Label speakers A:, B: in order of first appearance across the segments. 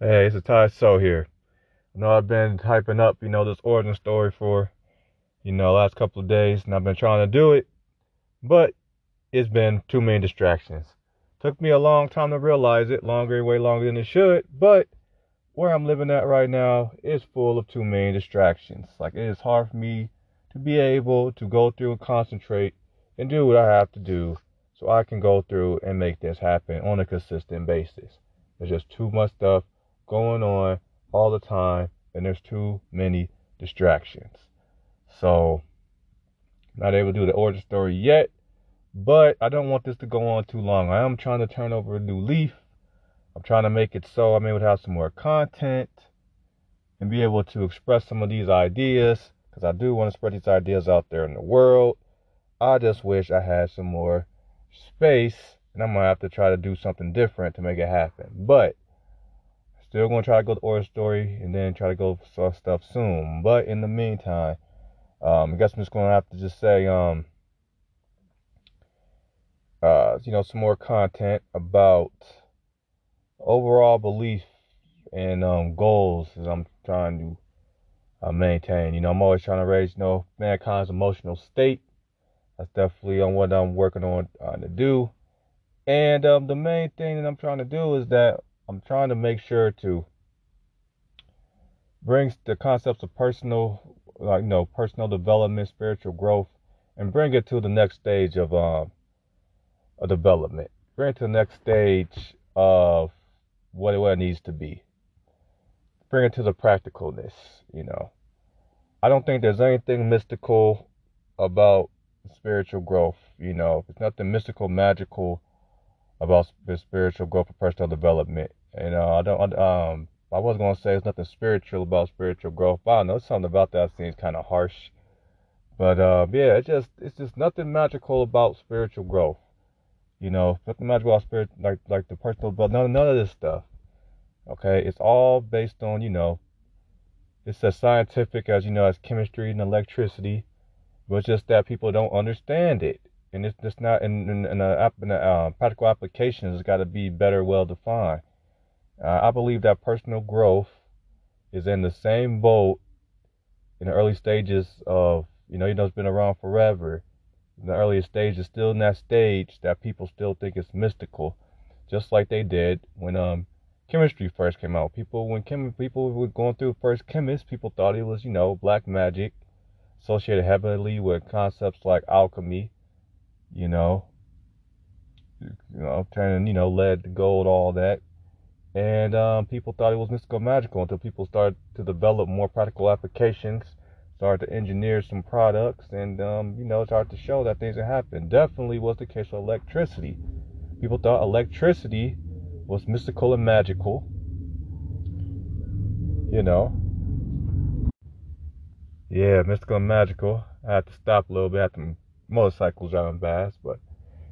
A: Hey, it's a Ty So here. I know I've been typing up, you know, this origin story for, you know, last couple of days, and I've been trying to do it, but it's been too many distractions. Took me a long time to realize it, longer, way longer than it should, but where I'm living at right now is full of too many distractions. Like it is hard for me to be able to go through and concentrate and do what I have to do so I can go through and make this happen on a consistent basis. There's just too much stuff going on all the time, and there's too many distractions. So, not able to do the origin story yet, but I don't want this to go on too long. I am trying to turn over a new leaf. I'm trying to make it so I'm able to have some more content and be able to express some of these ideas because I do want to spread these ideas out there in the world. I just wish I had some more space and I'm gonna have to try to do something different to make it happen. But Still gonna try to go to origin story and then try to go for stuff soon. But in the meantime, um, I guess I'm just gonna have to just say, um, uh, you know, some more content about overall belief and um, goals that I'm trying to uh, maintain. You know, I'm always trying to raise, you know, mankind's emotional state. That's definitely on what I'm working on uh, to do. And um, the main thing that I'm trying to do is that I'm trying to make sure to bring the concepts of personal, like you know, personal development, spiritual growth, and bring it to the next stage of um development. Bring it to the next stage of what it, what it needs to be. Bring it to the practicalness. You know, I don't think there's anything mystical about spiritual growth. You know, it's nothing mystical, magical about spiritual growth or personal development. You know, I don't, um, I was gonna say it's nothing spiritual about spiritual growth, but I know something about that seems kind of harsh. But uh, yeah, it's just it's just nothing magical about spiritual growth. You know, nothing magical about spirit like like the personal, but none none of this stuff. Okay, it's all based on you know, it's as scientific as you know as chemistry and electricity, but just that people don't understand it, and it's just not in in, in a, in a uh, practical application. It's got to be better, well defined. Uh, I believe that personal growth is in the same boat in the early stages of, you know, you know, it's been around forever. In the earliest stage is still in that stage that people still think it's mystical, just like they did when um chemistry first came out. People when chem people were going through first chemists, people thought it was, you know, black magic, associated heavily with concepts like alchemy, you know, you know, turning, you know, lead to gold, all that and um, people thought it was mystical and magical until people started to develop more practical applications started to engineer some products and um, you know started to show that things had happened definitely was the case with electricity. People thought electricity was mystical and magical you know? Yeah mystical and magical. I had to stop a little bit at the motorcycles driving past but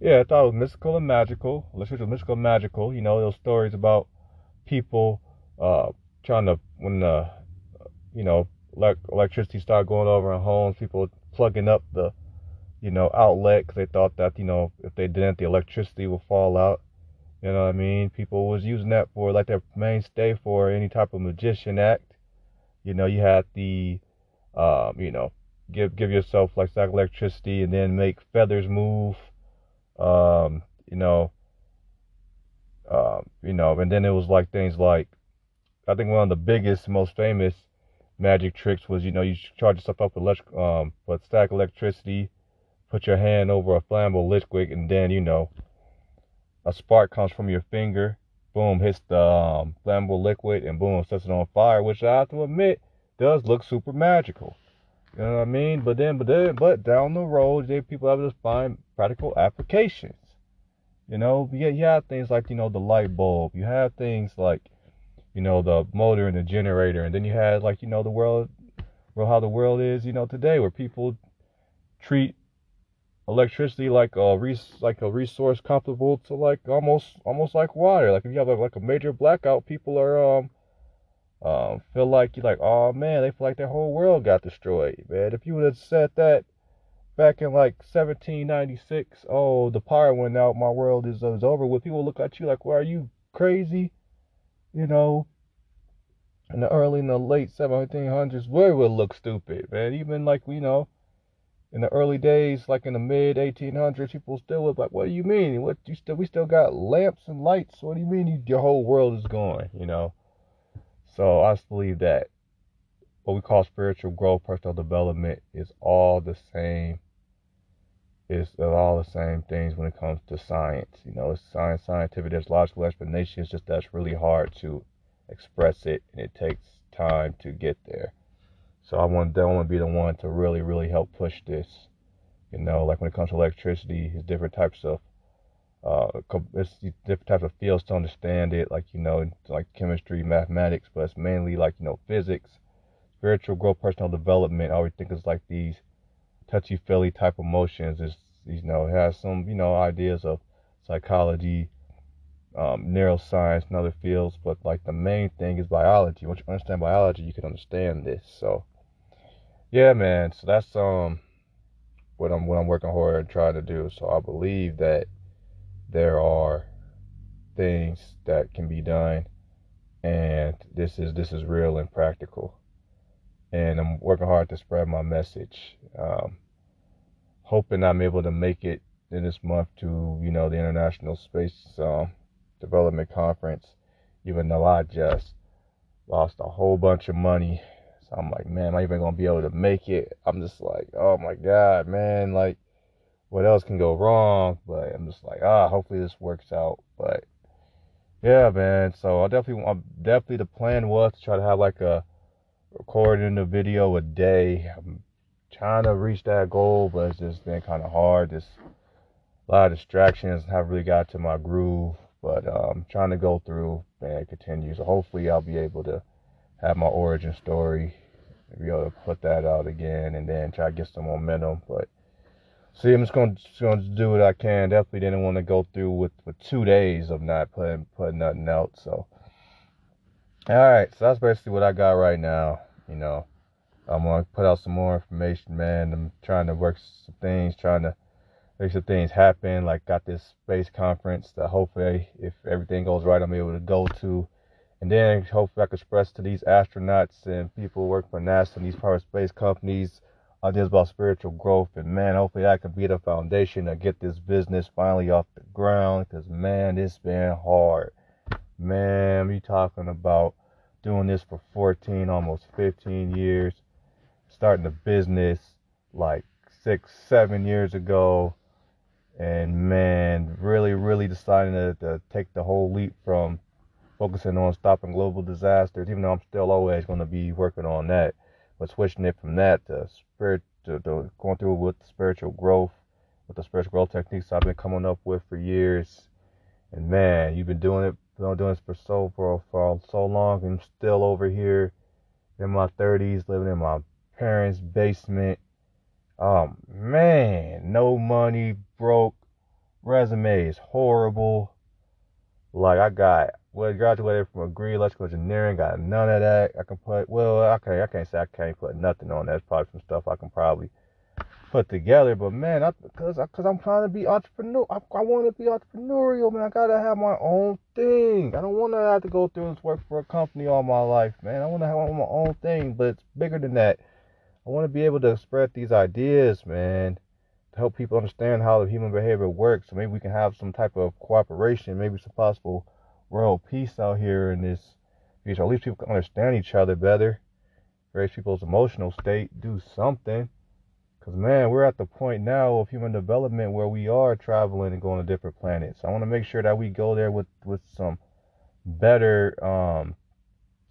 A: yeah i thought it was mystical and magical. Electricity was mystical and magical you know those stories about people uh, trying to when the you know electricity started going over in homes, people plugging up the you know outlet because they thought that you know if they didn't, the electricity would fall out. You know what I mean? People was using that for like their mainstay for any type of magician act. You know, you had the, um, you know, give give yourself like electricity and then make feathers move. Um, you know, um, you know, and then it was like things like, I think one of the biggest, most famous magic tricks was, you know, you charge yourself up with, electric, um, with static electricity, put your hand over a flammable liquid, and then, you know, a spark comes from your finger, boom, hits the um, flammable liquid, and boom, sets it on fire, which I have to admit does look super magical. You know what I mean? But then, but then, but down the road, they people have to find practical applications. You know, yeah, you have things like, you know, the light bulb. You have things like, you know, the motor and the generator. And then you have like, you know, the world, well, how the world is, you know, today where people treat electricity like a res- like a resource comparable to like almost almost like water. Like if you have like, like a major blackout, people are um um feel like you're like, oh man, they feel like their whole world got destroyed, man. If you would have said that back in like 1796, oh, the power went out, my world is, is over with. People look at you like, well, are you crazy? You know, in the early, in the late 1700s, we would look stupid, man. Even like, you know, in the early days, like in the mid 1800s, people still was like, "What do you mean? What you still? We still got lamps and lights. What do you mean? You, your whole world is gone?" You know. So I just believe that what we call spiritual growth, personal development, is all the same. It's all the same things when it comes to science. You know, it's science, scientific. There's logical explanation. It's just that's really hard to express it, and it takes time to get there. So I want that want to be the one to really, really help push this. You know, like when it comes to electricity, it's different types of uh, it's different types of fields to understand it, like you know, like chemistry, mathematics, but it's mainly like you know physics, spiritual growth, personal development. I always think it's like these touchy feely type emotions. Is you know it has some you know ideas of psychology, um, neuroscience, and other fields, but like the main thing is biology. Once you understand biology, you can understand this. So yeah, man. So that's um what I'm what I'm working hard and trying to do. So I believe that there are things that can be done, and this is this is real and practical. And I'm working hard to spread my message. Um, hoping I'm able to make it in this month to you know the International Space um, Development Conference, even though I just lost a whole bunch of money so I'm like, man, am I even gonna be able to make it? I'm just like, oh my god, man, like what else can go wrong? But I'm just like, ah, hopefully this works out. But yeah, man. So I definitely, I definitely the plan was to try to have like a recording the video a day. I'm trying to reach that goal, but it's just been kind of hard. Just a lot of distractions. Haven't really got to my groove, but um, trying to go through and continue. So hopefully I'll be able to have my origin story, be able to put that out again, and then try to get some momentum. But see, I'm just gonna just gonna do what I can. Definitely didn't want to go through with with two days of not putting putting nothing out. So, all right, so that's basically what I got right now. You know, I'm gonna put out some more information, man. I'm trying to work some things, trying to make some things happen. Like got this space conference that hopefully, if everything goes right, I'm able to go to and then hopefully I can express to these astronauts and people who work for NASA and these private space companies ideas about spiritual growth. And man, hopefully that can be the foundation to get this business finally off the ground. Because man, it's been hard. Man, you talking about doing this for 14, almost 15 years, starting a business like six, seven years ago. And man, really, really deciding to, to take the whole leap from focusing on stopping global disasters, even though I'm still always going to be working on that. But switching it from that to spirit to, to going through with the spiritual growth, with the spiritual growth techniques I've been coming up with for years. And man, you've been doing it, been doing this for so for, for so long, and still over here in my 30s, living in my parents' basement. Um, man, no money, broke, resume is horrible. Like I got well, graduated from a Agree Electrical Engineering, got none of that. I can put, well, okay, I can't say I can't put nothing on that. It's probably some stuff I can probably put together. But man, I, cause, cause I'm trying to be entrepreneur. I, I want to be entrepreneurial, man. I gotta have my own thing. I don't want to have to go through and work for a company all my life, man. I want to have my own thing, but it's bigger than that. I want to be able to spread these ideas, man, to help people understand how the human behavior works. So maybe we can have some type of cooperation, maybe some possible world peace out here in this future. At least people can understand each other better, raise people's emotional state, do something. Because, man, we're at the point now of human development where we are traveling and going to different planets. I want to make sure that we go there with, with some better um,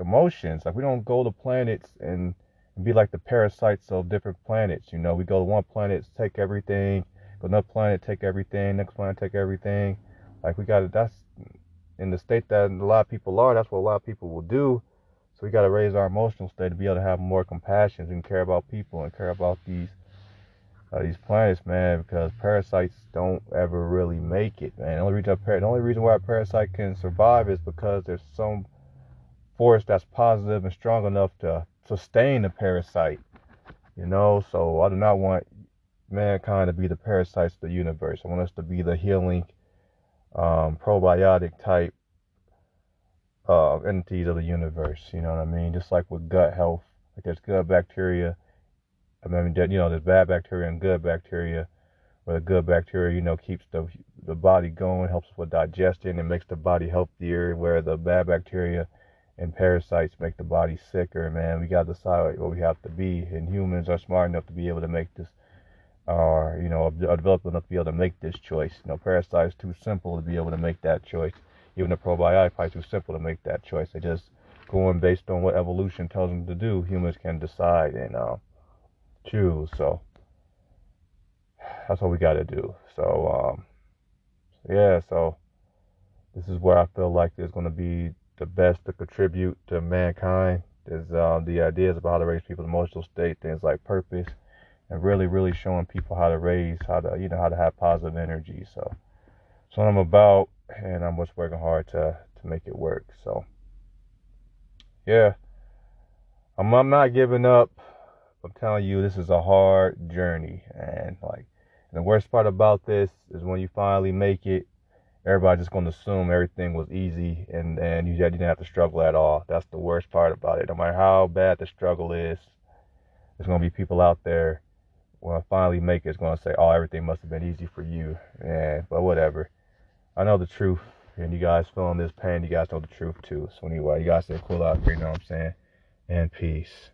A: emotions. Like, we don't go to planets and, be like the parasites of different planets. You know, we go to one planet, take everything, go another planet, take everything, next planet, take everything. Like, we got to, that's in the state that a lot of people are, that's what a lot of people will do. So we got to raise our emotional state to be able to have more compassion and care about people and care about these uh, these planets, man. Because parasites don't ever really make it, man. The only reason par- the only reason why a parasite can survive is because there's some force that's positive and strong enough to sustain the parasite. You know, so I do not want mankind to be the parasites of the universe. I want us to be the healing um, probiotic type uh, entities of the universe. You know what I mean? Just like with gut health, like there's good bacteria. I mean, you know, there's bad bacteria and good bacteria. Where the good bacteria, you know, keeps the the body going, helps with digestion, and makes the body healthier. Where the bad bacteria and parasites make the body sicker. Man, we got to decide what we have to be, and humans are smart enough to be able to make this, or you know, are developed enough to be able to make this choice. You know, parasites too simple to be able to make that choice. Even the probiotic is too simple to make that choice. They just going based on what evolution tells them to do. Humans can decide and uh, choose. So that's what we got to do. So um, yeah, so this is where I feel like there's going to be the best to contribute to mankind. Is uh, the ideas about how to raise people's emotional state, things like purpose, and really, really showing people how to raise, how to you know how to have positive energy. So, what I'm about, and I'm just working hard to to make it work. So, yeah, I'm I'm not giving up. I'm telling you, this is a hard journey, and like, the worst part about this is when you finally make it everybody's just to assume everything was easy and, and you didn't have to struggle at all. That's the worst part about it. No matter how bad the struggle is, there's to be people out there when I finally make it, it's to say, oh, everything must have been easy for you. Yeah, but whatever. I know the truth. And you guys feeling this pain, you guys know the truth too. So anyway, you guys stay cool out here, you know what I'm saying? And peace.